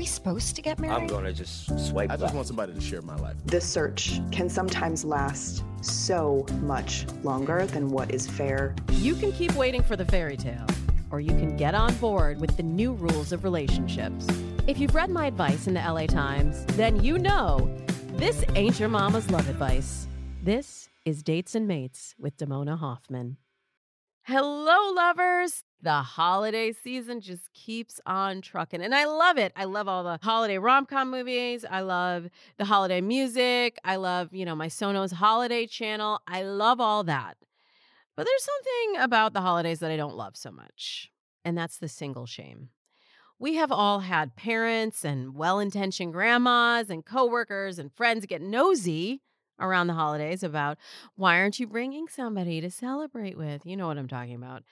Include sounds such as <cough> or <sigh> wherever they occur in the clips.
we supposed to get married? I'm gonna just swipe I just left. want somebody to share my life. This search can sometimes last so much longer than what is fair. You can keep waiting for the fairy tale, or you can get on board with the new rules of relationships. If you've read my advice in the LA Times, then you know this ain't your mama's love advice. This is Dates and Mates with Damona Hoffman. Hello, lovers. The holiday season just keeps on trucking, and I love it. I love all the holiday rom com movies. I love the holiday music. I love, you know, my Sonos holiday channel. I love all that. But there's something about the holidays that I don't love so much, and that's the single shame. We have all had parents and well intentioned grandmas and coworkers and friends get nosy around the holidays about why aren't you bringing somebody to celebrate with? You know what I'm talking about.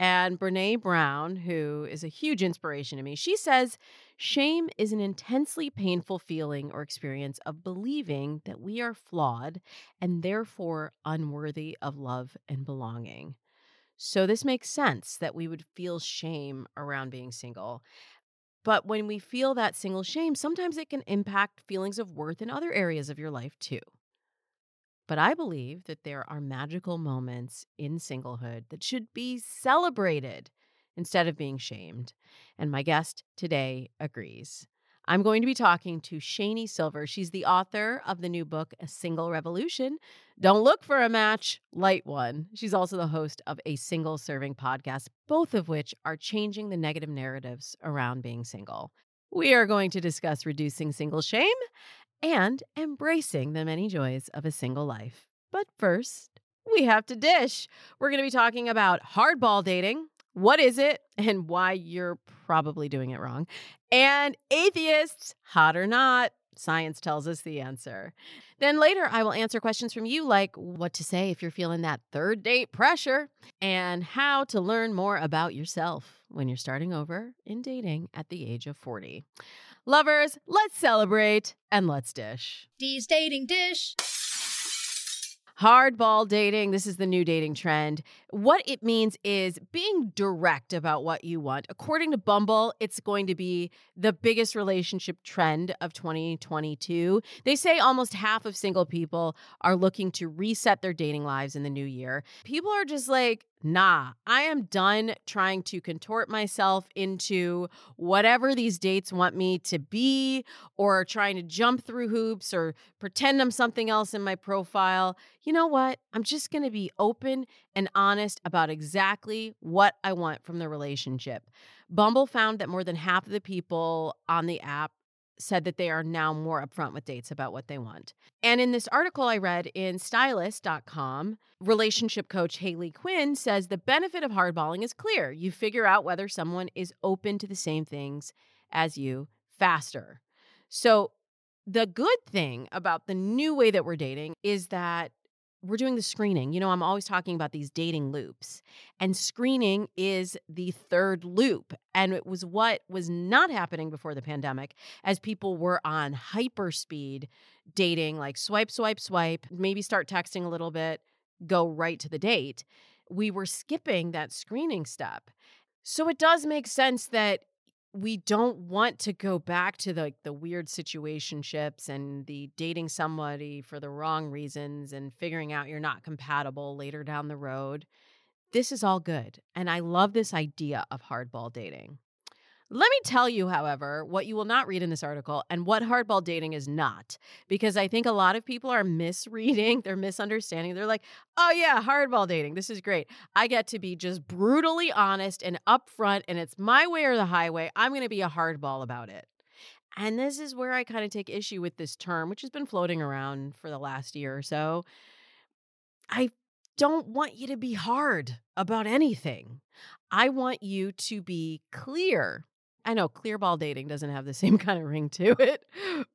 And Brene Brown, who is a huge inspiration to me, she says shame is an intensely painful feeling or experience of believing that we are flawed and therefore unworthy of love and belonging. So, this makes sense that we would feel shame around being single. But when we feel that single shame, sometimes it can impact feelings of worth in other areas of your life too. But I believe that there are magical moments in singlehood that should be celebrated instead of being shamed. And my guest today agrees. I'm going to be talking to Shani Silver. She's the author of the new book, A Single Revolution. Don't look for a match, light one. She's also the host of a single serving podcast, both of which are changing the negative narratives around being single. We are going to discuss reducing single shame and embracing the many joys of a single life. But first, we have to dish. We're going to be talking about hardball dating. What is it and why you're probably doing it wrong? And atheists, hot or not, science tells us the answer. Then later, I will answer questions from you like what to say if you're feeling that third date pressure and how to learn more about yourself when you're starting over in dating at the age of 40. Lovers, let's celebrate and let's dish. D's dating dish. Hardball dating, this is the new dating trend. What it means is being direct about what you want. According to Bumble, it's going to be the biggest relationship trend of 2022. They say almost half of single people are looking to reset their dating lives in the new year. People are just like, nah, I am done trying to contort myself into whatever these dates want me to be, or trying to jump through hoops or pretend I'm something else in my profile. You know what? I'm just going to be open and honest about exactly what I want from the relationship. Bumble found that more than half of the people on the app said that they are now more upfront with dates about what they want. And in this article I read in stylist.com, relationship coach Hayley Quinn says the benefit of hardballing is clear. You figure out whether someone is open to the same things as you faster. So, the good thing about the new way that we're dating is that we're doing the screening. You know, I'm always talking about these dating loops, and screening is the third loop. And it was what was not happening before the pandemic as people were on hyper speed dating, like swipe, swipe, swipe, maybe start texting a little bit, go right to the date. We were skipping that screening step. So it does make sense that we don't want to go back to the, like the weird situationships and the dating somebody for the wrong reasons and figuring out you're not compatible later down the road. This is all good. And I love this idea of hardball dating. Let me tell you, however, what you will not read in this article and what hardball dating is not, because I think a lot of people are <laughs> misreading, they're misunderstanding. They're like, oh, yeah, hardball dating. This is great. I get to be just brutally honest and upfront, and it's my way or the highway. I'm going to be a hardball about it. And this is where I kind of take issue with this term, which has been floating around for the last year or so. I don't want you to be hard about anything. I want you to be clear. I know clearball dating doesn't have the <laughs> same kind of ring to it,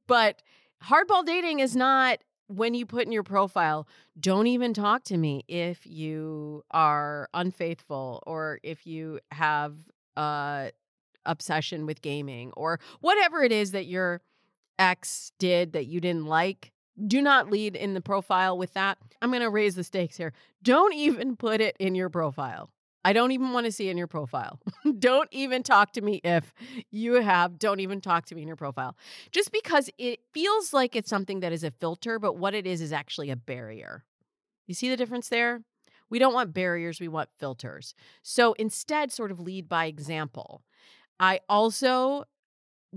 but hardball dating is not when you put in your profile, don't even talk to me if you are unfaithful or if you have uh obsession with gaming or whatever it is that your ex did that you didn't like. Do not lead in the profile with that. I'm going to raise the stakes here. Don't even put it in your profile. I don't even want to see in your profile. <laughs> don't even talk to me if you have, don't even talk to me in your profile. Just because it feels like it's something that is a filter, but what it is is actually a barrier. You see the difference there? We don't want barriers, we want filters. So instead, sort of lead by example. I also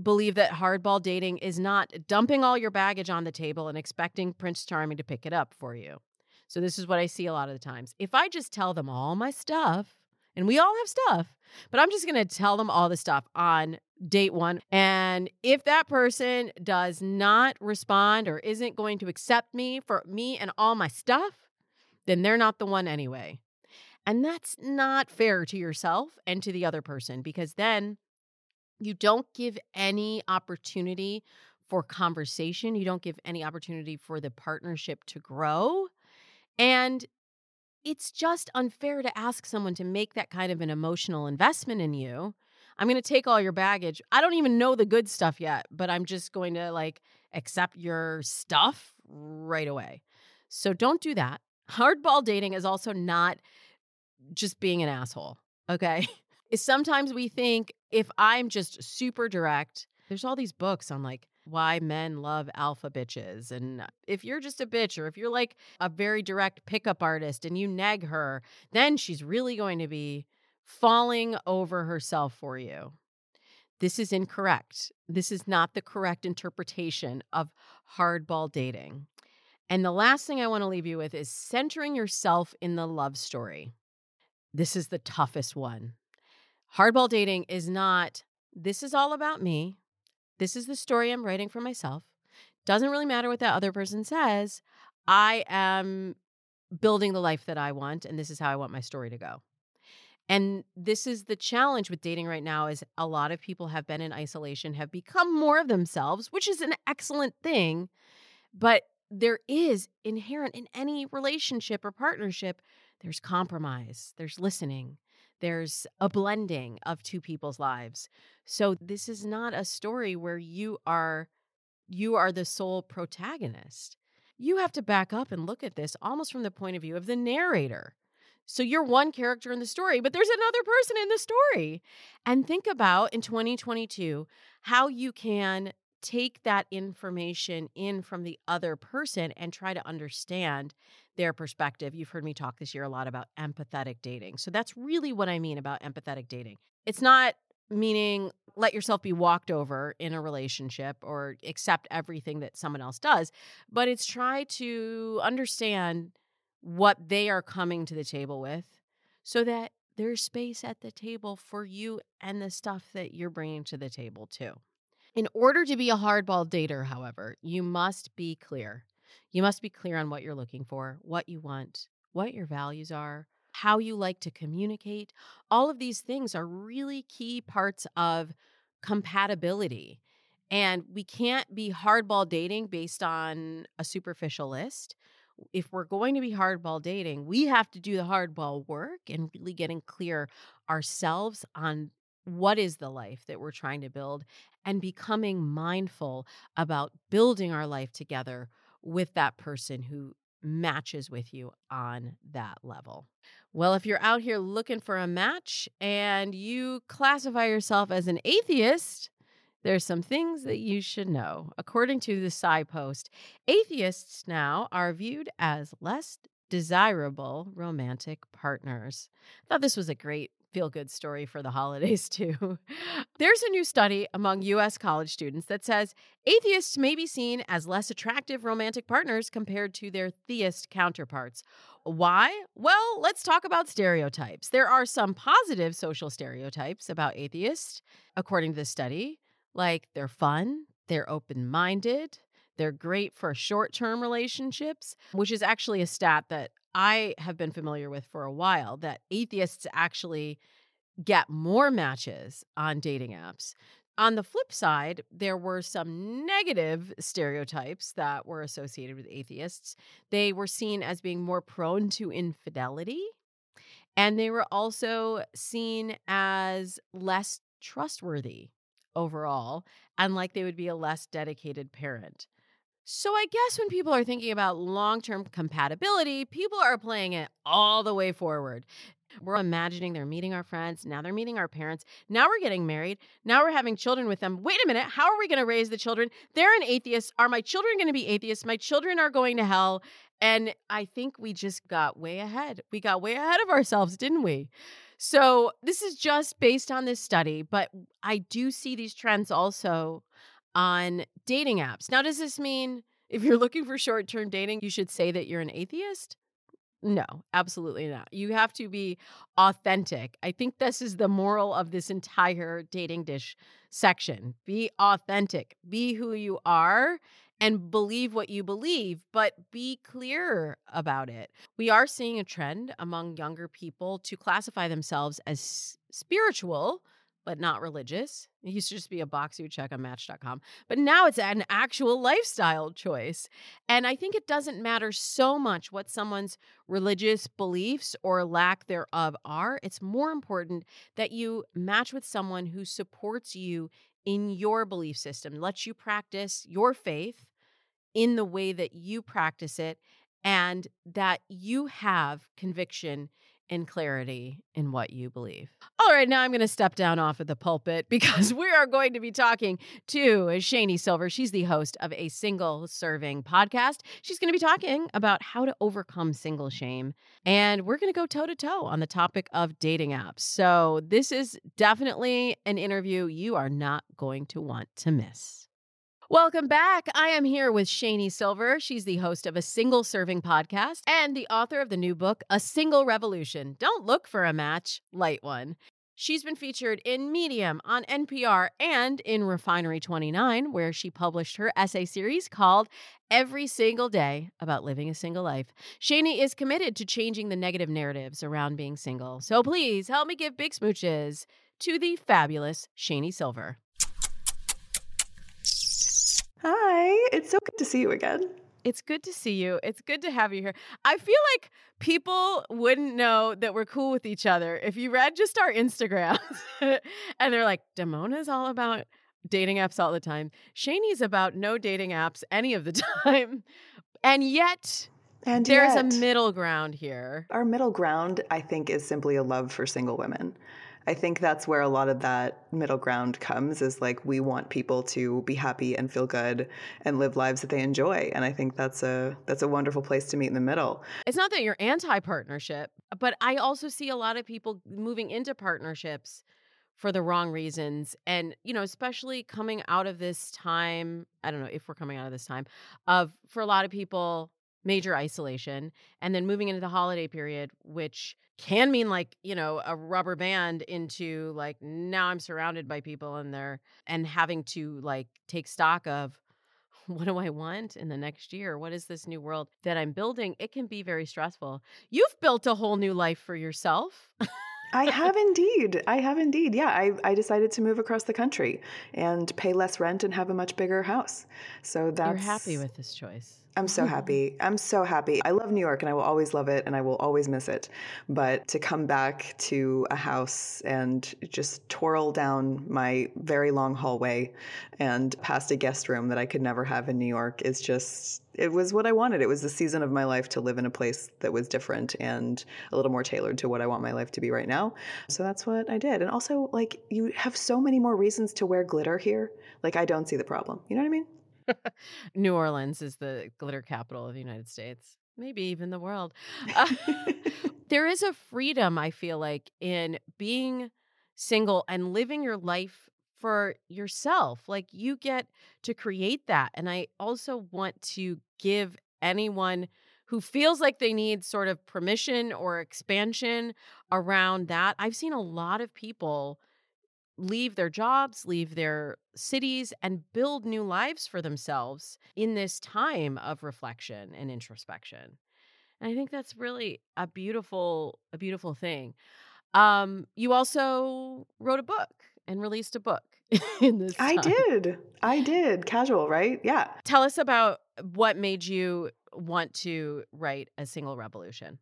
believe that hardball dating is not dumping all your baggage on the table and expecting Prince Charming to pick it up for you. So this is what I see a lot of the times. If I just tell them all my stuff, and we all have stuff, but I'm just going to tell them all the stuff on date one. And if that person does not respond or isn't going to accept me for me and all my stuff, then they're not the one anyway. And that's not fair to yourself and to the other person because then you don't give any opportunity for conversation. You don't give any opportunity for the partnership to grow. And it's just unfair to ask someone to make that kind of an emotional investment in you. I'm going to take all your baggage. I don't even know the good stuff yet, but I'm just going to like accept your stuff right away. So don't do that. Hardball dating is also not just being an asshole, okay? <laughs> Sometimes we think if I'm just super direct, there's all these books on like why men love alpha bitches. And if you're just a bitch, or if you're like a very direct pickup artist and you nag her, then she's really going to be falling over herself for you. This is incorrect. This is not the correct interpretation of hardball dating. And the last thing I want to leave you with is centering yourself in the love story. This is the toughest one. Hardball dating is not, this is all about me. This is the story I'm writing for myself. Doesn't really matter what that other person says. I am building the life that I want, and this is how I want my story to go. And this is the challenge with dating right now is a lot of people have been in isolation, have become more of themselves, which is an excellent thing. But there is inherent in any relationship or partnership, there's compromise, there's listening, there's a blending of two people's lives. So this is not a story where you are you are the sole protagonist. You have to back up and look at this almost from the point of view of the narrator. So you're one character in the story, but there's another person in the story. And think about in 2022 how you can take that information in from the other person and try to understand their perspective. You've heard me talk this year a lot about empathetic dating. So that's really what I mean about empathetic dating. It's not meaning let yourself be walked over in a relationship or accept everything that someone else does, but it's try to understand what they are coming to the table with so that there's space at the table for you and the stuff that you're bringing to the table too. In order to be a hardball dater, however, you must be clear. You must be clear on what you're looking for, what you want, what your values are, how you like to communicate. All of these things are really key parts of compatibility. And we can't be hardball dating based on a superficial list. If we're going to be hardball dating, we have to do the hardball work and really getting clear ourselves on what is the life that we're trying to build and becoming mindful about building our life together with that person who matches with you on that level. Well, if you're out here looking for a match and you classify yourself as an atheist, there's some things that you should know. According to the PsyPost, atheists now are viewed as less desirable romantic partners. I thought this was a great feel good story for the holidays, <laughs> too. There's a new study among U.S. college students that says atheists may be seen as less attractive romantic partners compared to their theist counterparts. Why? Well, let's talk about stereotypes. There are some positive social stereotypes about atheists, according to the study, like they're fun, they're open minded, they're great for short term relationships, which is actually a stat that I have been familiar with for a while that atheists actually get more matches on dating apps. On the flip side, there were some negative stereotypes that were associated with atheists. They were seen as being more prone to infidelity, and they were also seen as less trustworthy overall, and like they would be a less dedicated parent. So I guess when people are thinking about long-term compatibility, people are playing it all the way forward. We're imagining they're meeting our friends. Now they're meeting our parents. Now we're getting married. Now we're having children with them. Wait a minute. How are we going to raise the children? They're an atheist. Are my children going to be atheists? My children are going to hell. And I think we just got way ahead. We got way ahead of ourselves, didn't we? So, this is just based on this study, but I do see these trends also on dating apps. Now, does this mean if you're <laughs> looking for short term dating, you should say that you're an atheist? No, absolutely not. You have to be authentic. I think this is the moral of this entire dating dish section. Be authentic, be who you are, and believe what you believe, but be clear about it. We are seeing a trend among younger people to classify themselves as spiritual but not religious. It used to just be a box you would check on Match.com, but now it's an actual lifestyle choice. And I think it doesn't matter so much what someone's religious beliefs or lack thereof are. It's more important that you match with someone who supports you in your belief system, lets you practice your faith in the way that you practice it, and that you have conviction and clarity in what you believe. All right, now I'm going to step down off of the pulpit <laughs> because we are going to be talking to Shani Silver. She's the host of a single serving podcast. She's going to be talking about how to overcome single shame. And we're going to go toe to toe on the topic of dating apps. So, this is definitely an interview you are not going to want to miss. Welcome back. I am here with Shani Silver. She's the host of a single serving podcast and the author of the new book, A Single Revolution. Don't look for a match, light one. She's been featured in Medium, on NPR, and in Refinery 29, where she published her essay series called Every Single Day About Living a Single Life. Shani is committed to changing the negative narratives around being single. So please help me give big smooches to the fabulous Shani Silver. Hi, it's so good to see you again. It's good to see you. It's good to have you here. I feel like people wouldn't know that we're cool with each other if you read just our Instagrams <laughs> and they're like, Damona's all about dating apps all the time. Shani's about no dating apps any of the <laughs> time. And yet, and there's yet, a middle ground here. Our middle ground, I think, is simply a love for single women. I think that's where a lot of that middle ground comes is like we want people to be happy and feel good and live lives that they enjoy. And I think that's a that's a wonderful place to meet in the middle. It's not that you're anti-partnership, but I also see a lot of people moving into partnerships for the wrong reasons and you know especially coming out of this time i don't know if we're coming out of this time of for a lot of people major isolation and then moving into the holiday period which can mean like you know a rubber band into like now i'm surrounded by people and they're and having to like take stock of <laughs> what do i want in the next year what is this new world that i'm building it can be very stressful you've built a whole new life for yourself I have <laughs> indeed. I have indeed. Yeah, I, I decided to move across the country and pay less rent and have a much bigger house. So that's. You're happy with this choice. I'm so mm. happy. I'm so happy. I love New York and I will always love it and I will always miss it. But to come back to a house and just twirl down my very long hallway and past a guest room that I could never have in New York is just, it was what I wanted. It was the season of my life to live in a place that was different and a little more tailored to what I want my life to be right now. So that's what I did. And also, like, you have so many more reasons to wear glitter here. Like, I don't see the problem. You know what I mean? <laughs> New Orleans is the glitter capital of the United States, maybe even the world. <laughs> Uh, <laughs> there is a freedom, I feel like, in being single and living your life for yourself. Like you get to create that. And I also want to give anyone who feels like they need sort of permission or expansion around that. I've seen a lot of people leave their jobs, leave their cities, and build new lives for themselves in this time of reflection and introspection. And I think that's really a beautiful, a beautiful thing. Um, you also wrote a book and released a book <laughs> in this. Time. I did. I did. Casual, right? Yeah. Tell us about what made you want to write a single revolution.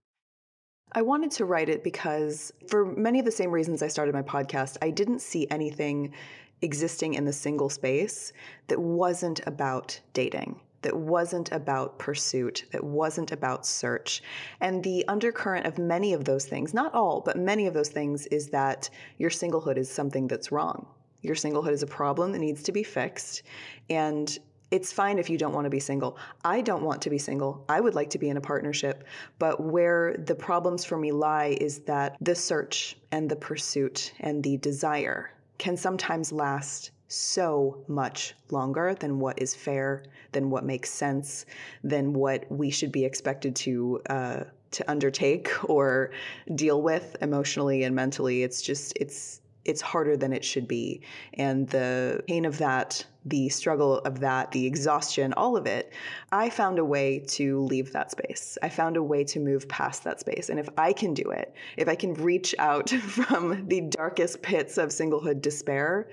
I wanted to write it because, for many of the same reasons I started my podcast, I didn't see anything existing in the single space that wasn't about dating that wasn't about pursuit, that wasn't about search. And the undercurrent of many of those things, not all, but many of those things, is that your singlehood is something that's wrong. Your singlehood is a problem that needs to be fixed. And it's fine if you don't want to be single. I don't want to be single. I would like to be in a partnership. But where the problems for me lie is that the search and the pursuit and the desire can sometimes last so much longer than what is fair, than what makes sense, than what we should be expected to uh, to undertake or deal with emotionally and mentally. It's just it's it's harder than it should be. And the pain of that, the struggle of that, the exhaustion, all of it, I found a way to leave that space. I found a way to move past that space. And if I can do it, if I can reach out <laughs> from the darkest pits of singlehood despair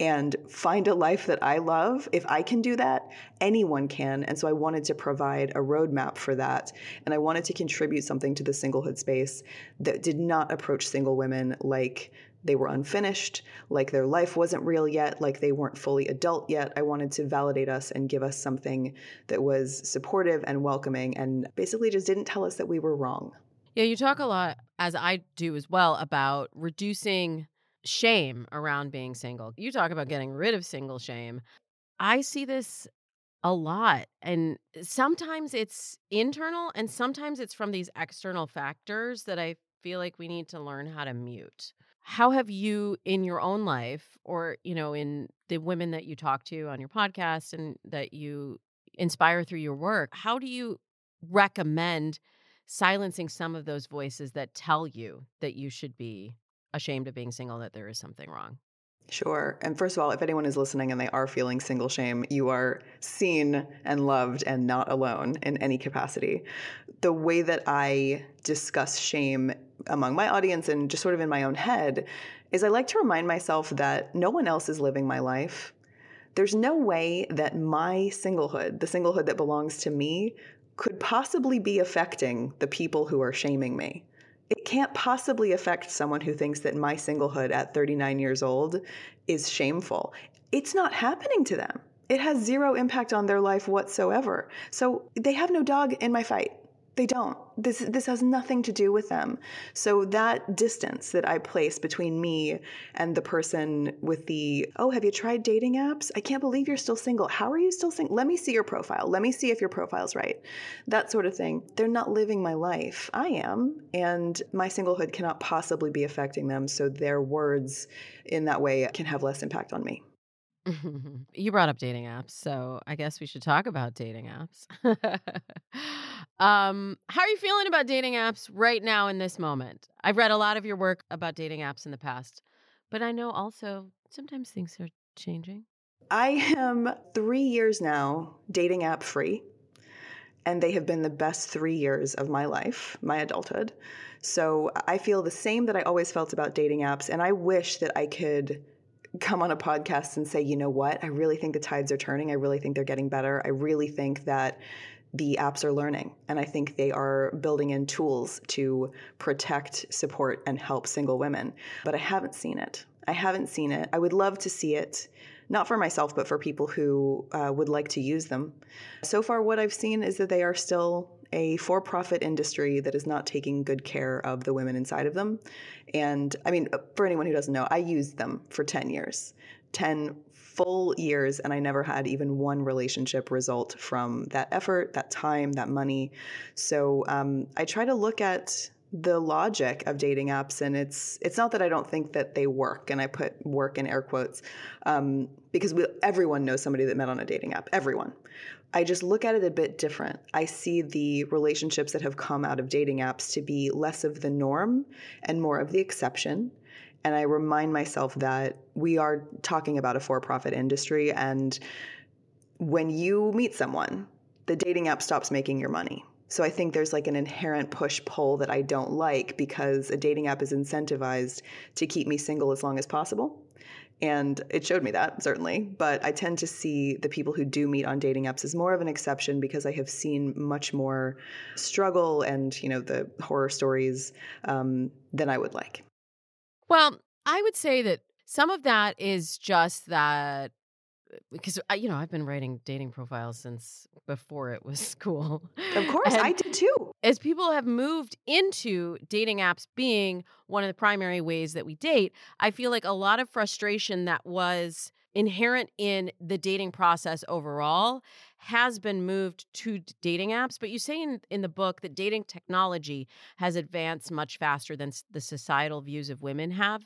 and find a life that I love, if I can do that, anyone can. And so I wanted to provide a roadmap for that. And I wanted to contribute something to the singlehood space that did not approach single women like they were unfinished, like their life wasn't real yet, like they weren't fully adult yet. I wanted to validate us and give us something that was supportive and welcoming and basically just didn't tell us that we were wrong. Yeah, you talk a lot, as I do as well, about reducing shame around being single. You talk about getting rid of single shame. I see this a lot. And sometimes it's internal and sometimes it's from these external factors that I feel like we need to learn how to mute how have you in your own life or you know in the women that you talk to on your podcast and that you inspire through your work how do you recommend silencing some of those voices that tell you that you should be ashamed of being single that there is something wrong Sure. And first of all, if anyone is listening and they are feeling single shame, you are seen and loved and not alone in any capacity. The way that I discuss shame among my audience and just sort of in my own head is I like to remind myself that no one else is living my life. There's no way that my singlehood, the singlehood that belongs to me, could possibly be affecting the people who are shaming me it can't possibly affect someone who thinks that my singlehood at 39 years old is shameful. It's not happening to them. It has zero impact on their life whatsoever. So they have no dog in my fight. They don't. This this has nothing to do with them. So that distance that I place between me and the person with the oh, have you tried dating apps? I can't believe you're still single. How are you still single? Let me see your profile. Let me see if your profile's right. That sort of thing. They're not living my life. I am, and my singlehood cannot possibly be affecting them. So their words in that way can have less impact on me. <laughs> you brought up dating apps, so I guess we should talk about dating apps. <laughs> um, how are you feeling about dating apps right now in this moment? I've read a lot of your work about dating apps in the past, but I know also sometimes things are changing. I am three years now dating app free, and they have been the best three years of my life, my adulthood. So I feel the same that I always felt about dating apps, and I wish that I could come on a podcast and say, you know what, I really think the tides are turning. I really think they're getting better. I really think that the apps are learning. And I think they are building in tools to protect, support, and help single women. But I haven't seen it. I haven't seen it. I would love to see it, not for myself, but for people who uh, would like to use them. So far, what I've seen is that they are still a for profit industry that is not taking good care of the women inside of them. And I mean, for anyone who doesn't know, I used them for 10 years, 10 full years, and I never had even one relationship result from that effort, that time, that money. So um, I try to look at the logic of dating apps and it's it's not that i don't think that they work and i put work in air quotes um, because we, everyone knows somebody that met on a dating app everyone I just look at it a bit different. I see the relationships that have come out of dating apps to be less of the norm and more of the exception. And I remind myself that we are talking about a for profit industry. And when you meet someone, the dating app stops making your money. So I think there's like an inherent push pull that I don't like because a dating app is incentivized to keep me single as long as possible. And it showed me that, certainly. But I tend to see the people who do meet on dating apps as more of an exception because I have seen much more struggle and, you know, the horror stories um, than I would like. Well, I would say that some of that is just that uh, because you know I've been writing dating profiles since before it was <laughs> cool. Of course, I did too. as people have moved into dating apps being one of the primary ways that we date, I feel like a lot of frustration that was inherent in the dating process overall has been moved to dating apps. But you say in, in the book that dating technology has advanced much faster than the societal views of women have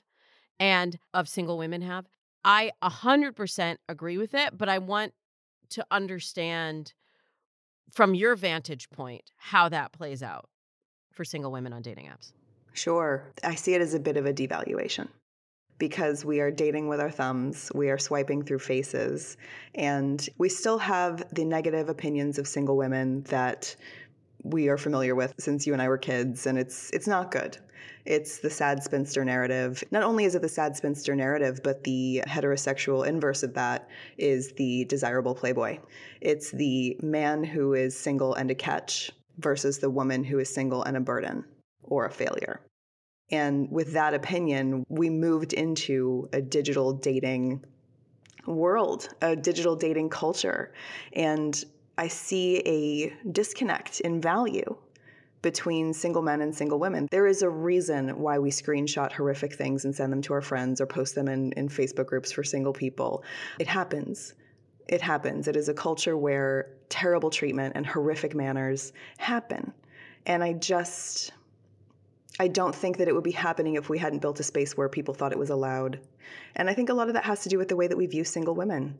and of single women have. I 100% agree with it, but I want to understand from your vantage point how that plays out for single women on dating apps. Sure. I see it as a bit of a devaluation because we are dating with our thumbs, we are swiping through faces, and we still have the negative opinions of single women that we are familiar with since you and I were kids and it's it's not good. It's the sad spinster narrative. Not only is it the sad spinster narrative, but the heterosexual inverse of that is the desirable playboy. It's the man who is single and a catch versus the woman who is single and a burden or a failure. And with that opinion, we moved into a digital dating world, a digital dating culture. And I see a disconnect in value between single men and single women. There is a reason why we screenshot horrific things and send them to our friends or post them in, in Facebook groups for single people. It happens. It happens. It is a culture where terrible treatment and horrific manners happen. And I just, I don't think that it would be happening if we hadn't built a space where people thought it was allowed. And I think a lot of that has to do with the way that we view single women.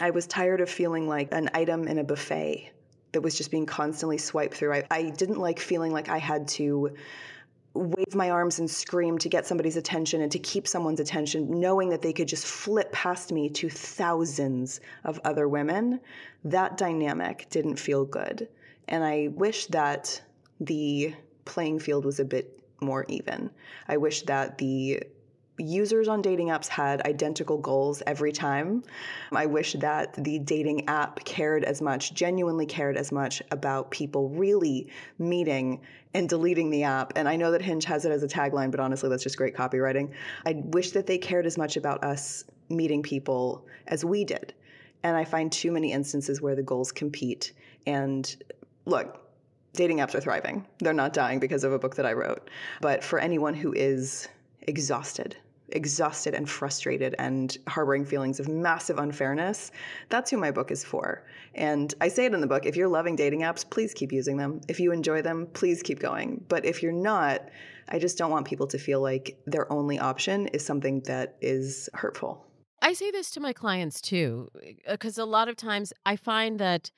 I was tired of feeling like an item in a buffet that was just being constantly swiped through. I, I didn't like feeling like I had to wave my arms and scream to get somebody's attention and to keep someone's attention, knowing that they could just flip past me to thousands of other women. That dynamic didn't feel good. And I wish that the playing field was a bit more even. I wish that the users on dating apps had identical goals every time. I wish that the dating app cared as much, genuinely cared as much about people really meeting and deleting the app. And I know that Hinge has it as a tagline, but honestly, that's just great copywriting. I wish that they cared as much about us meeting people as we did. And I find too many instances where the goals compete. And look, dating apps are thriving. They're not dying because of a book that I wrote. But for anyone who is exhausted, exhausted and frustrated and harboring feelings of massive unfairness, that's who my book is for. And I say it in the book if you're loving dating apps, please keep using them. If you enjoy them, please keep going. But if you're not, I just don't want people to feel like their only option is something that is hurtful. I say this to my clients too, because a lot of times I find that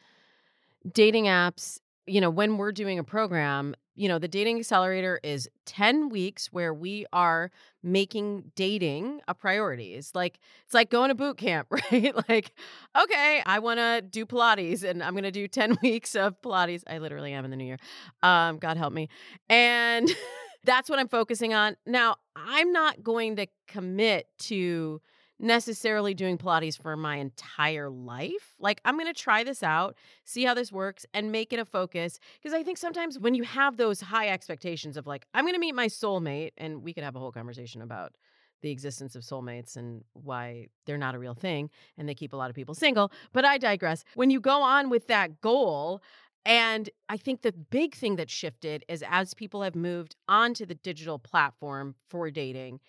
dating apps, you know, when we're doing a program, you know, the dating accelerator is 10 weeks where we are making dating a priority. It's like it's like going to boot camp, <laughs> right? like, okay, I want to do Pilates and I'm going to do 10 <laughs> weeks of Pilates. I literally am in the new year. Um, God help me. And <laughs> that's what I'm focusing on. Now, I'm not going to commit to necessarily doing Pilates for my entire life. Like, I'm going to try this out, see how this works, and make it a focus. Because I think sometimes when you have those high expectations of, like, I'm going to meet my soulmate, and we could have a whole conversation about the existence of soulmates and why they're not a real thing and they keep a lot of people single. But I digress. When you go on with that goal, and I think the big thing that shifted is as people have moved onto the digital platform for dating,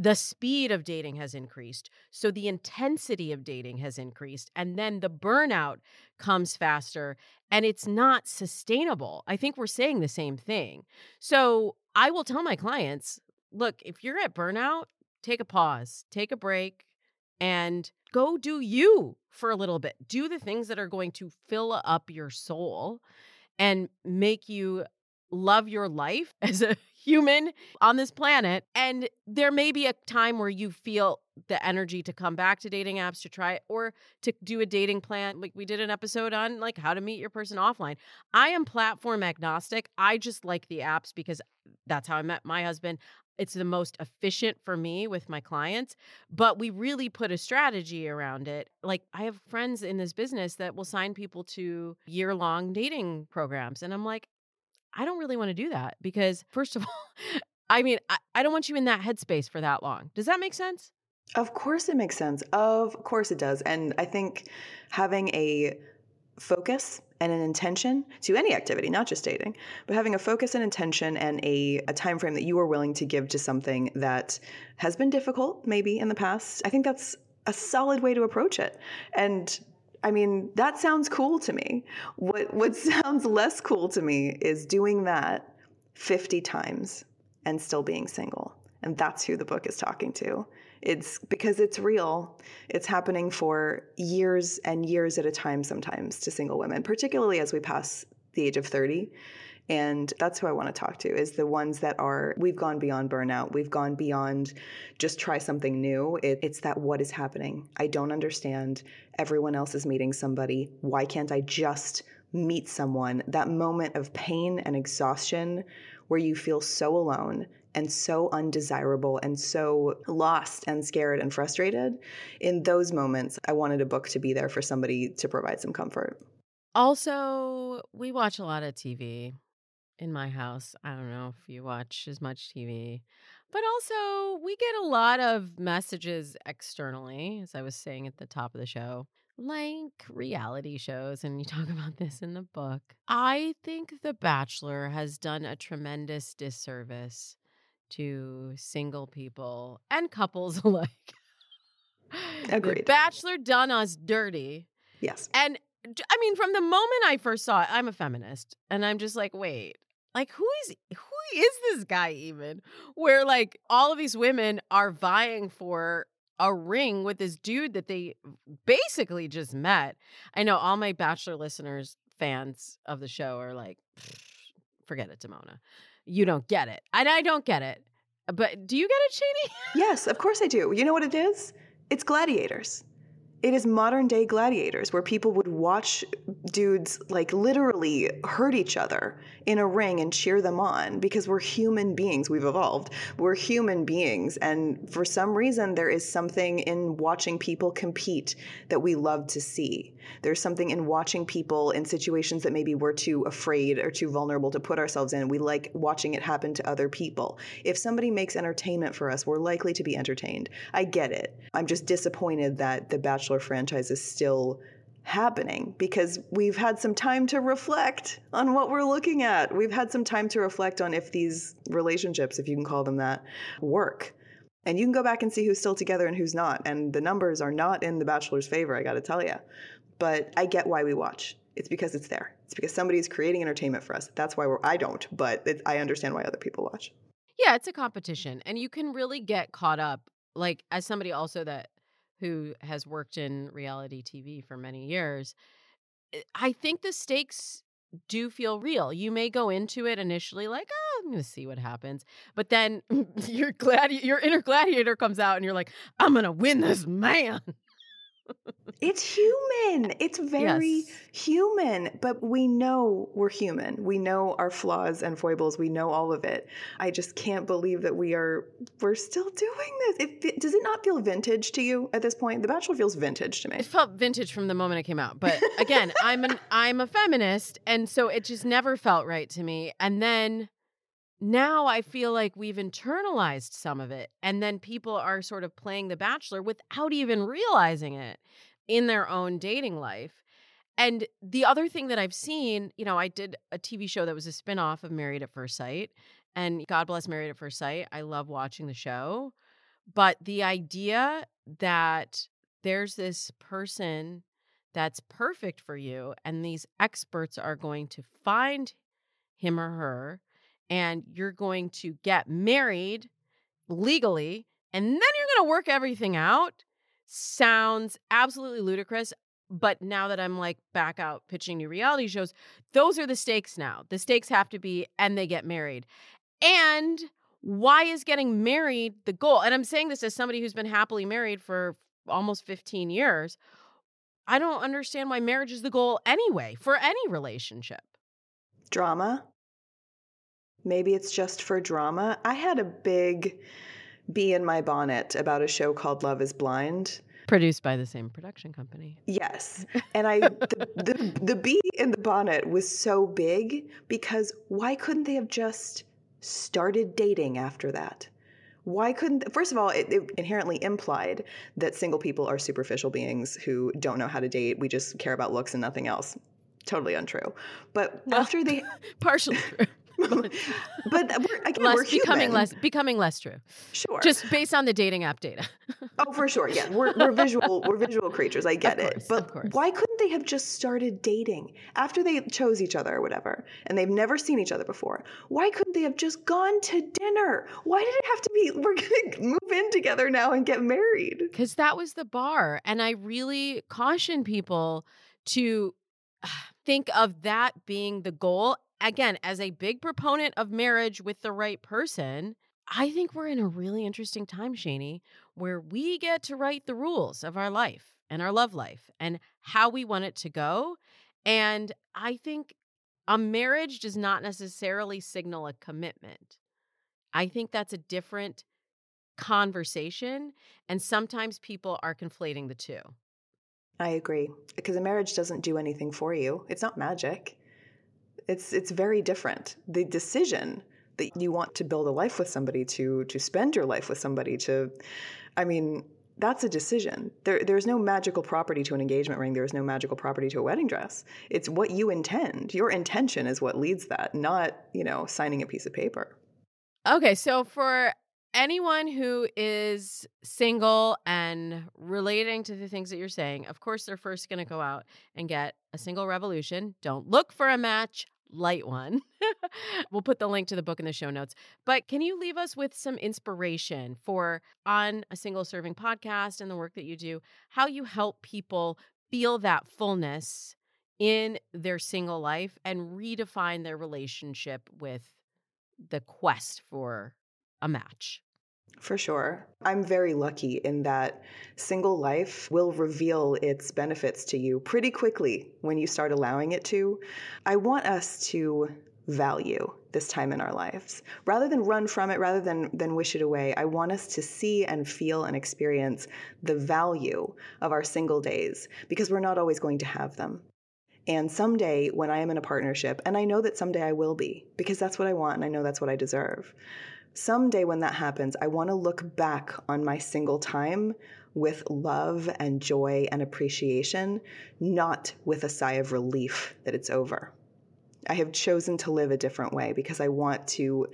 the speed of dating has increased. So the intensity of dating has increased. And then the burnout comes faster and it's not sustainable. I think we're saying the same thing. So I will tell my clients look, if you're at burnout, take a pause, take a break, and go do you for a little bit. Do the things that are going to fill up your soul and make you love your life <laughs> as a human on this planet. And there may be a time where you feel the energy to come back to dating apps to try it or to do a dating plan. Like we did an episode on like how to meet your person offline. I am platform agnostic. I just like the apps because that's how I met my husband. It's the most efficient for me with my clients, but we really put a strategy around it. Like I have friends in this business that will sign people to year-long dating programs and I'm like, I don't really want to do that because, first of <laughs> all, I mean, I, I don't want you in that headspace for that long. Does that make sense? Of course, it makes sense. Of course, it does. And I think having a focus and an intention to any activity, not just dating, but having a focus and intention and a, a time frame that you are willing to give to something that has been difficult, maybe in the past. I think that's a solid way to approach it. And I mean, that sounds cool to me. What what <laughs> sounds less cool to me is doing that 50 times and still being single. And that's who the book is talking to. It's because it's real. It's happening for years and years at a time sometimes to single women, particularly as we pass the age of 30. And that's who I want to talk to is the ones that are, we've gone beyond burnout. We've gone beyond just try something new. It, it's that what is happening? I don't understand. Everyone else is meeting somebody. Why can't I just meet someone? That moment of pain and exhaustion where you feel so alone and so undesirable and so lost and scared and frustrated, in those moments, I wanted a book to be there for somebody to provide some comfort. Also, we watch a lot of TV in my house. I don't know if you watch as much TV, but also we get a lot of messages externally, as I was saying at the top of the show, like reality shows. And you <laughs> talk about this in the book. I think The Bachelor has done a tremendous disservice to single people and couples <laughs> alike. Agreed. The Bachelor done us dirty. Yes. And I mean, from the moment I first saw it, I'm a feminist, and I'm just like, wait, like who is who is this guy even? Where like all of these women are vying for a ring with this dude that they basically just met. I know all my Bachelor listeners, fans of the show, are like, forget it, Damona you don't get it. And I don't get it. But do you get it, Shani? yes, of course I do. You know what it is? It's gladiators. It is modern day gladiators where people would watch dudes like literally hurt each other in a ring and cheer them on because we're human beings. We've evolved. We're human beings. And for some reason, there is something in watching people compete that we love to see. There's something in watching people in situations that maybe we're too afraid or too vulnerable to put ourselves in. We like watching it happen to other people. If somebody makes entertainment for us, we're likely to be entertained. I get it. I'm just disappointed that The Bachelor franchise is still happening because we've had some time to reflect on what we're looking at. We've had some time to reflect on if these relationships, if you can call them that, work. And you can go back and see who's still together and who's not. And the numbers are not in The Bachelor's favor, I gotta tell you. But I get why we watch. It's because it's there. It's because somebody's creating entertainment for us. That's why we're, I don't, but it, I understand why other people watch. Yeah, it's a competition. And you can really get caught up. Like, as somebody also that who has worked in reality TV for many years, eh, I think the stakes do feel real. You may go into it initially like, oh, I'm going to see what happens. But then <laughs> your gladi- your inner gladiator comes out and you're like, I'm going to win this man. It's human. It's very yes. human, but we know we're human. We know our flaws and foibles. We know all of it. I just can't believe that we are we're still doing this. It, does it not feel vintage to you at this point? The Bachelor feels vintage to me. It felt vintage from the moment it came out. But again, I'm an I'm a feminist, and so it just never felt right to me. And then now I feel like we've internalized some of it. And then people are sort of playing The Bachelor without even realizing it in their own dating life. And the other thing that I've seen, you know, I did a TV show that was a spinoff of Married at First Sight. And God bless Married at First Sight. I love watching the show. But the idea that there's this person that's perfect for you, and these experts are going to find him or her and you're going to get married legally and then you're going to work everything out sounds absolutely ludicrous. But now that I'm like back out pitching new reality shows, those are the stakes now. The stakes have to be, and they get married. And why is getting married the goal? And I'm saying this as somebody who's been happily married for almost 15 years. I don't understand why marriage is the goal anyway for any relationship. Drama. Maybe it's just for drama. I had a big bee in my bonnet about a show called Love is Blind. Produced by the same production company. Yes. <laughs> And I the, the, the bee in the bonnet was so big because why couldn't they have just started dating after that? Why couldn't, first of all, it, it, inherently implied that single people are superficial beings who don't know how to date. We just care about looks and nothing else. Totally untrue. But well, after they. <laughs> partially true. <laughs> but we're, again, less, becoming less becoming less true. Sure. Just based on the dating app data. oh, for sure. Yeah, we're, <laughs> we're visual. We're visual creatures. I get course, it. But why couldn't they have just started dating after they chose each other or whatever, and they've never seen each other before? Why couldn't they have just gone to dinner? Why did it have to be? <laughs> We're gonna move in together now and get married. Because that was the bar, and I really caution people to ah, think of that being the goal again, as a big proponent of marriage with the right person, I think we're in a really interesting time, Shani, where we get to write the rules of our life and our love life and how we want it to go. And I think a marriage does not necessarily signal a commitment. I think that's a different conversation. And sometimes people are conflating the two. I agree. Because a marriage doesn't do anything for you, it's not magic. It's it's very different. The decision that you want to build a life with somebody, to to spend your life with somebody, to, I mean, that's a decision. There, there's no magical property to an engagement ring. There is no magical property to a wedding dress. It's what you intend. Your intention is what leads that, not you know signing a piece of paper. Okay, so for anyone who is single and relating to the things that you're saying, of course, they're first going to go out and get a single revolution. Don't look for a match light one. <laughs> we'll put the link to the book in the show notes. But can you leave us with some inspiration for on a single serving podcast and the work that you do, how you help people feel that fullness in their single life and redefine their relationship with the quest for a match? For sure. I'm very lucky in that single life will reveal its benefits to you pretty quickly when you start allowing it to. I want us to value this time in our lives. Rather than run from it, rather than, than wish it away, I want us to see and feel and experience the value of our single days because we're not always going to have them. And someday, when I am in a partnership, and I know that someday I will be, because that's what I want and I know that's what I deserve, someday when that happens, I want to look back on my single time with love and joy and appreciation, not with a sigh of relief that it's over. I have chosen to live a different way because I want to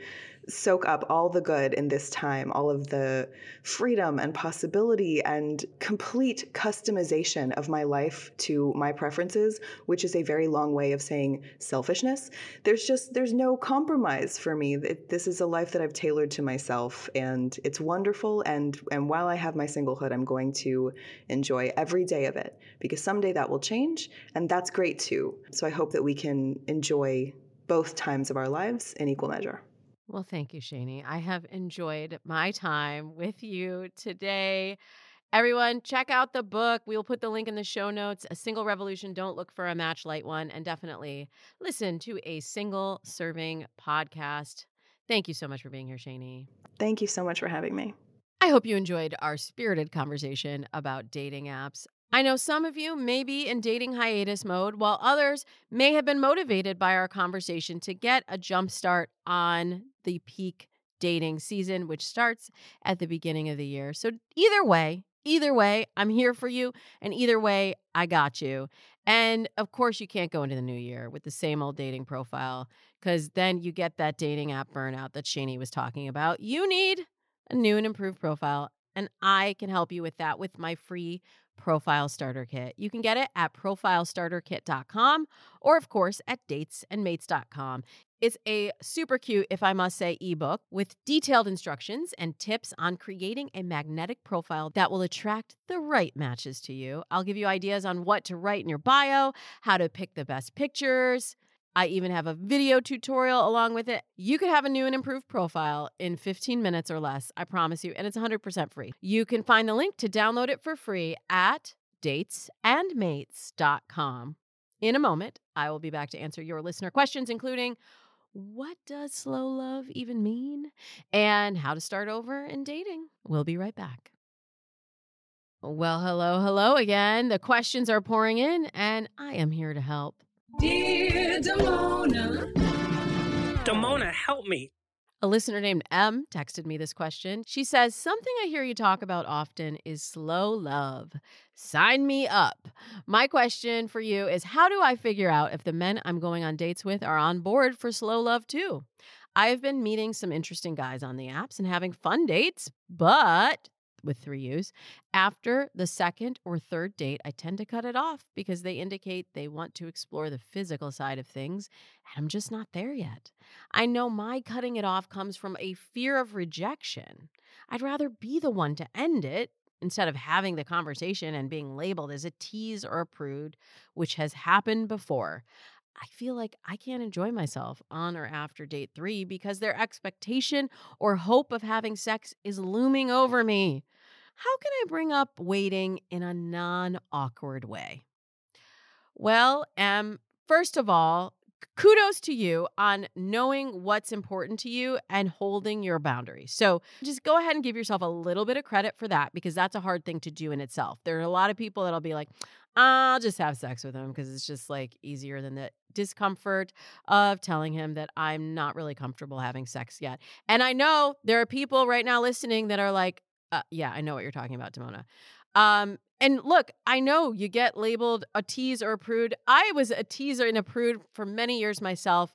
soak up all the good in this time, all of the freedom and possibility and complete customization of my life to my preferences, which is a very long way of saying selfishness. There's just there's no compromise for me. This is a life that I've tailored to myself and it's wonderful and and while I have my singlehood, I'm going to enjoy every day of it because someday that will change and that's great too. So I hope that we can enjoy both times of our lives in equal measure. Well, thank you, Shani. I have enjoyed my time with you today. Everyone, check out the book. We will put the link in the show notes. A Single Revolution. Don't look for a match light one. And definitely listen to a single serving podcast. Thank you so much for being here, Shani. Thank you so much for having me. I hope you enjoyed our spirited conversation about dating apps. I know some of you may be in dating hiatus mode, while others may have been motivated by our conversation to get a jump start on the peak dating season, which starts at the beginning of the year. So, either way, either way, I'm here for you. And either way, I got you. And of course, you can't go into the new year with the same old dating profile because then you get that dating app burnout that Shani was talking about. You need a new and improved profile. And I can help you with that with my free Profile Starter Kit. You can get it at profilestarterkit.com or, of course, at datesandmates.com. It's a super cute, if I must say, ebook with detailed instructions and tips on creating a magnetic profile that will attract the right matches to you. I'll give you ideas on what to write in your bio, how to pick the best pictures I even have a video tutorial along with it. You could have a new and improved profile in 15 minutes or less, I promise you, and it's 100% free. You can find the link to download it for free at datesandmates.com. In a moment, I will be back to answer your listener questions, including what does slow love even mean and how to start over in dating. We'll be right back. Well, hello, hello again. The questions are pouring in, and I am here to help. Dear Damona. Damona, help me. A listener named M texted me this question. She says, Something I hear you talk about often is slow love. Sign me up. My question for you is How do I figure out if the men I'm going on dates with are on board for slow love too? I have been meeting some interesting guys on the apps and having fun dates, but with three U's. After the second or third date, I tend to cut it off because they indicate they want to explore the physical side of things, and I'm just not there yet. I know my cutting it off comes from a fear of rejection. I'd rather be the one to end it instead of having the conversation and being labeled as a tease or a prude, which has happened before. I feel like I can't enjoy myself on or after date three because their expectation or hope of having sex is looming over me. How can I bring up waiting in a non awkward way? Well, um, first of all, kudos to you on knowing what's important to you and holding your boundaries. So just go ahead and give yourself a little bit of credit for that because that's a hard thing to do in itself. There are a lot of people that'll be like, I'll just have sex with him because it's just like easier than the discomfort of telling him that I'm not really comfortable having sex yet. And I know there are people right now listening that are like, uh, yeah, I know what you're talking about, Damona. Um, and look, I know you get labeled a tease or a prude. I was a teaser and a prude for many years myself,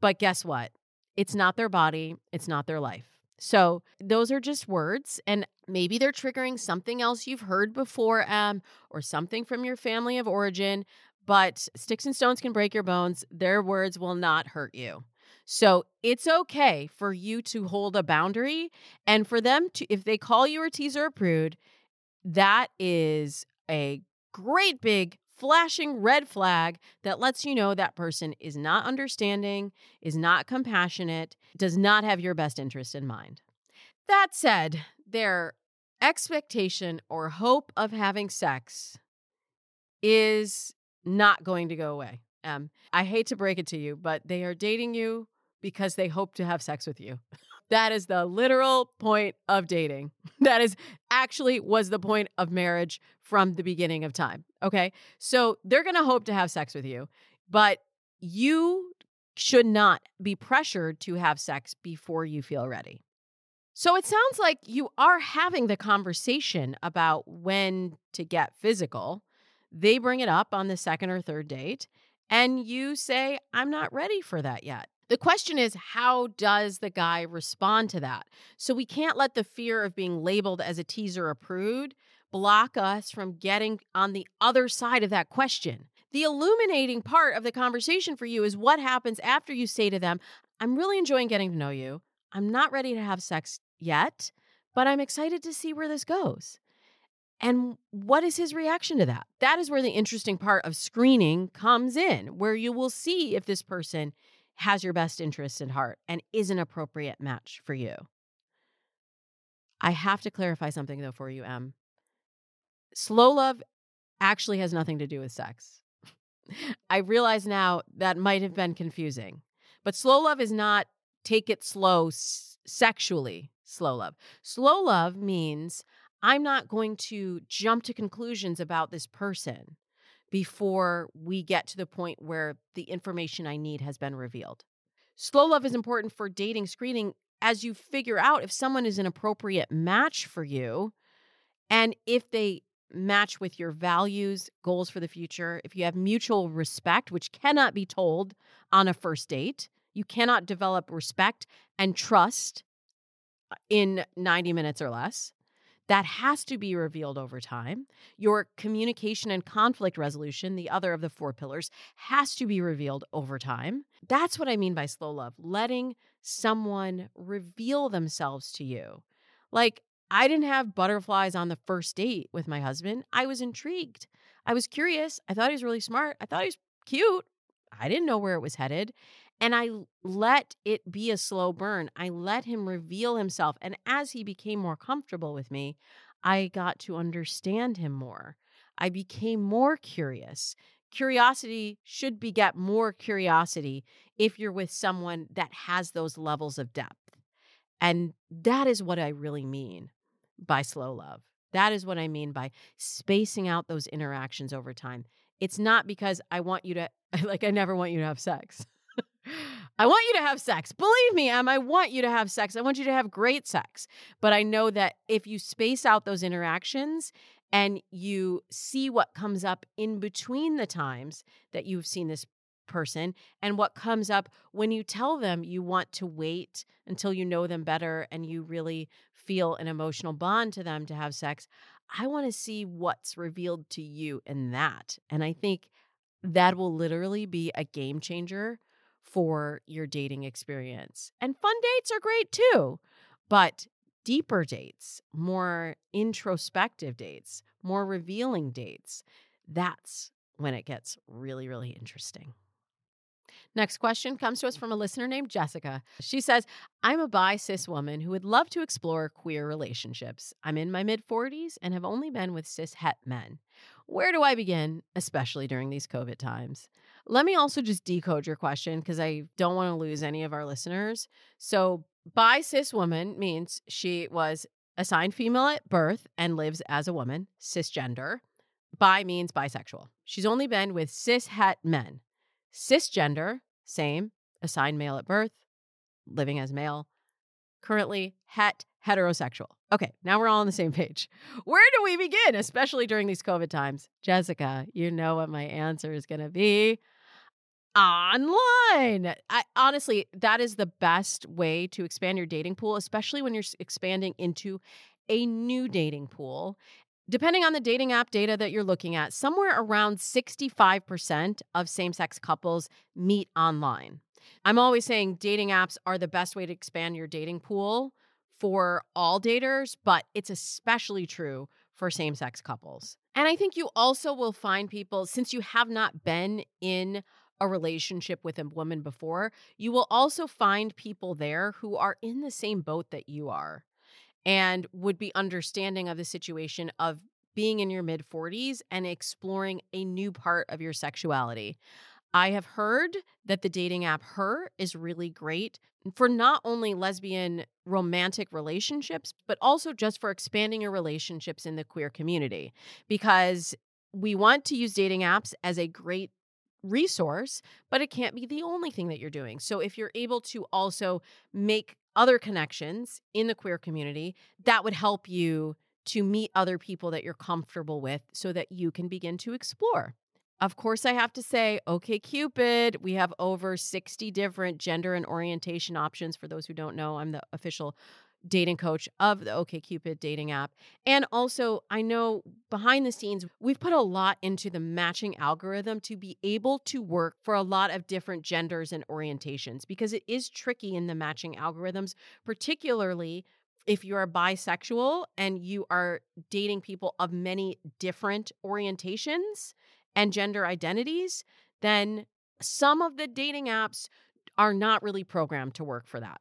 but guess what? It's not their body, it's not their life. So those are just words, and maybe they're triggering something else you've heard before, um, or something from your family of origin. But sticks and stones can break your bones. Their words will not hurt you. So it's okay for you to hold a boundary and for them to, if they call you a teaser or prude, that is a great big flashing red flag that lets you know that person is not understanding, is not compassionate, does not have your best interest in mind. That said, their expectation or hope of having sex is not going to go away. Um, I hate to break it to you, but they are dating you because they hope to have sex with you. That is the literal point of dating. <laughs> That is actually was the point of marriage from the beginning of time. Okay. So they're going to hope to have sex with you, but you should not be pressured to have sex before you feel ready. So it sounds like you are having the conversation about when to get physical. They bring it up on the second or third date, and you say, I'm not ready for that yet. The question is, how does the guy respond to that? So we can't let the fear of being labeled as a teaser or prude block us from getting on the other side of that question. The illuminating part of the conversation for you is what happens after you say to them, I'm really enjoying getting to know you. I'm not ready to have sex yet, but I'm excited to see where this goes. And what is his reaction to that? That is where the interesting part of screening comes in, where you will see if this person has your best interests at heart and is an appropriate match for you. I have to clarify something though for you, M. Slow love actually has nothing to do with sex. <laughs> I realize now that might have been confusing, but slow love is not take it slow s- sexually. Slow love. Slow love means I'm not going to jump to conclusions about this person before we get to the point where the information I need has been revealed. Slow love is important for dating screening as you figure out if someone is an appropriate match for you and if they match with your values, goals for the future, if you have mutual respect, which cannot be told on a first date. You cannot develop respect and trust uh, in 90 minutes or less that has to be revealed over time. Your communication and conflict resolution, the other of the four pillars, has to be revealed over time. That's what I mean by slow love, letting someone reveal themselves to you. Like, I didn't have butterflies on the first date with my husband. I was intrigued. I was curious. I thought he was really smart. I thought he was cute. I didn't know where it was headed. And I let it be a slow burn. I let him reveal himself. And as he became more comfortable with me, I got to understand him more. I became more curious. Curiosity should beget more curiosity if you're with someone that has those levels of depth. And that is what I really mean by slow love. That is what I mean by spacing out those interactions over time. It's not because I want you to, <laughs> like, I never want you to have sex. I want you to have sex. Believe me, M, I want you to have sex. I want you to have great sex. But I know that if you space out those interactions and you see what comes up in between the times that you've seen this person and what comes up when you tell them you want to wait until you know them better and you really feel an emotional bond to them to have sex. I want to see what's revealed to you in that. And I think that will literally be a game changer for your dating experience. And fun dates are great too, but deeper dates, more introspective dates, more revealing dates, that's when it gets really, really interesting. Next question comes to us from a listener named Jessica. She says, I'm a bi cis woman who would love to explore queer relationships. I'm in my mid 40s and have only been with cis het men. Where do I begin, especially during these COVID times? Let me also just decode your question because I don't want to lose any of our listeners. So, bi cis woman means she was assigned female at birth and lives as a woman, cisgender. Bi means bisexual. She's only been with cis het men. Cisgender, same, assigned male at birth, living as male. Currently, het, heterosexual. Okay, now we're all on the same page. <laughs> Where do we begin, especially during these COVID times? Jessica, you know what my answer is going to be online. I, honestly, that is the best way to expand your dating pool, especially when you're expanding into a new dating pool. Depending on the dating app data that you're looking at, somewhere around 65% of same sex couples meet online. I'm always saying dating apps are the best way to expand your dating pool for all daters, but it's especially true for same sex couples. And I think you also will find people, since you have not been in a relationship with a woman before, you will also find people there who are in the same boat that you are and would be understanding of the situation of being in your mid 40s and exploring a new part of your sexuality. I have heard that the dating app Her is really great for not only lesbian romantic relationships, but also just for expanding your relationships in the queer community because we want to use dating apps as a great resource, but it can't be the only thing that you're doing. So if you're able to also make other connections in the queer community, that would help you to meet other people that you're comfortable with so that you can begin to explore. Of course, I have to say, OKCupid, we have over 60 different gender and orientation options. For those who don't know, I'm the official dating coach of the OKCupid dating app. And also, I know behind the scenes, we've put a lot into the matching algorithm to be able to work for a lot of different genders and orientations because it is tricky in the matching algorithms, particularly if you are bisexual and you are dating people of many different orientations and gender identities, then some of the dating apps are not really programmed to work for that.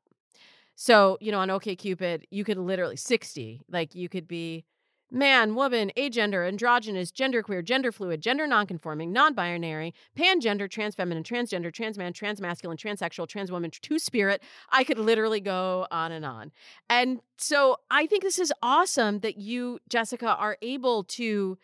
So, you know, on OKCupid, you could literally 60, like you could be man, woman, agender, androgynous, genderqueer, gender fluid, gender nonconforming, non-binary, pangender, transfeminine, transgender, transman, transmasculine, transsexual, transwoman, two-spirit. I could literally go on and on. And so I think this is awesome that you, Jessica, are able to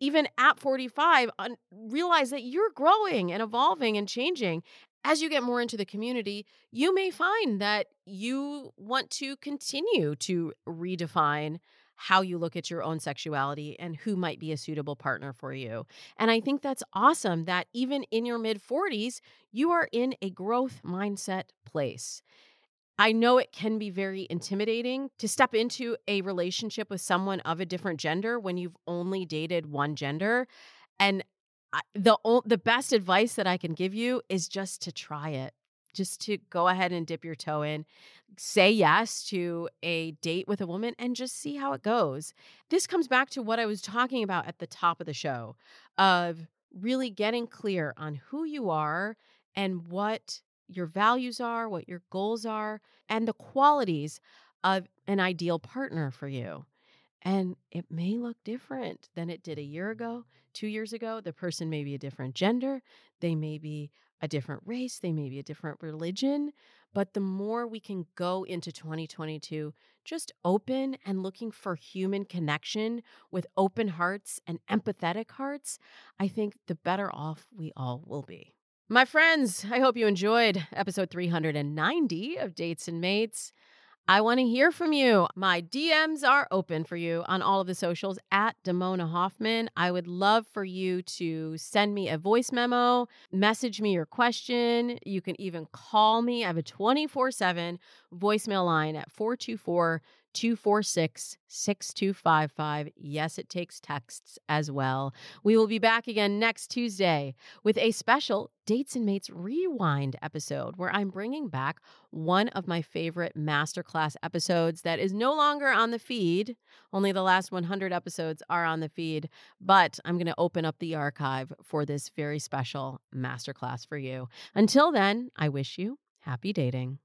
even at 45 un- realize that you're growing and evolving and changing as you get more into the community, you may find that you want to continue to redefine how you look at your own sexuality and who might be a suitable partner for you. And I think that's awesome that even in your mid 40s, you are in a growth mindset place. I know it can be very intimidating to step into a relationship with someone of a different gender when you've only dated one gender. And the the best advice that I can give you is just to try it. Just to go ahead and dip your toe in, say yes to a date with a woman and just see how it goes. This comes back to what I was talking about at the top of the show of really getting clear on who you are and what your values are, what your goals are, and the qualities of an ideal partner for you. And it may look different than it did a year ago, two years ago. The person may be a different gender, they may be a different race, they may be a different religion. But the more we can go into 2022 just open and looking for human connection with open hearts and empathetic hearts, I think the better off we all will be. My friends, I hope you enjoyed episode 390 of Dates and Mates. I want to hear from you. My DMs are open for you on all of the socials at Damona Hoffman. I would love for you to send me a voice memo, message me your question. You can even call me. I have a 24 7 voicemail line at 424 246 6255. Yes, it takes texts as well. We will be back again next Tuesday with a special Dates and Mates Rewind episode where I'm bringing back one of my favorite masterclass episodes that is no longer on the feed. Only the last 100 episodes are on the feed, but I'm going to open up the archive for this very special masterclass for you. Until then, I wish you happy dating.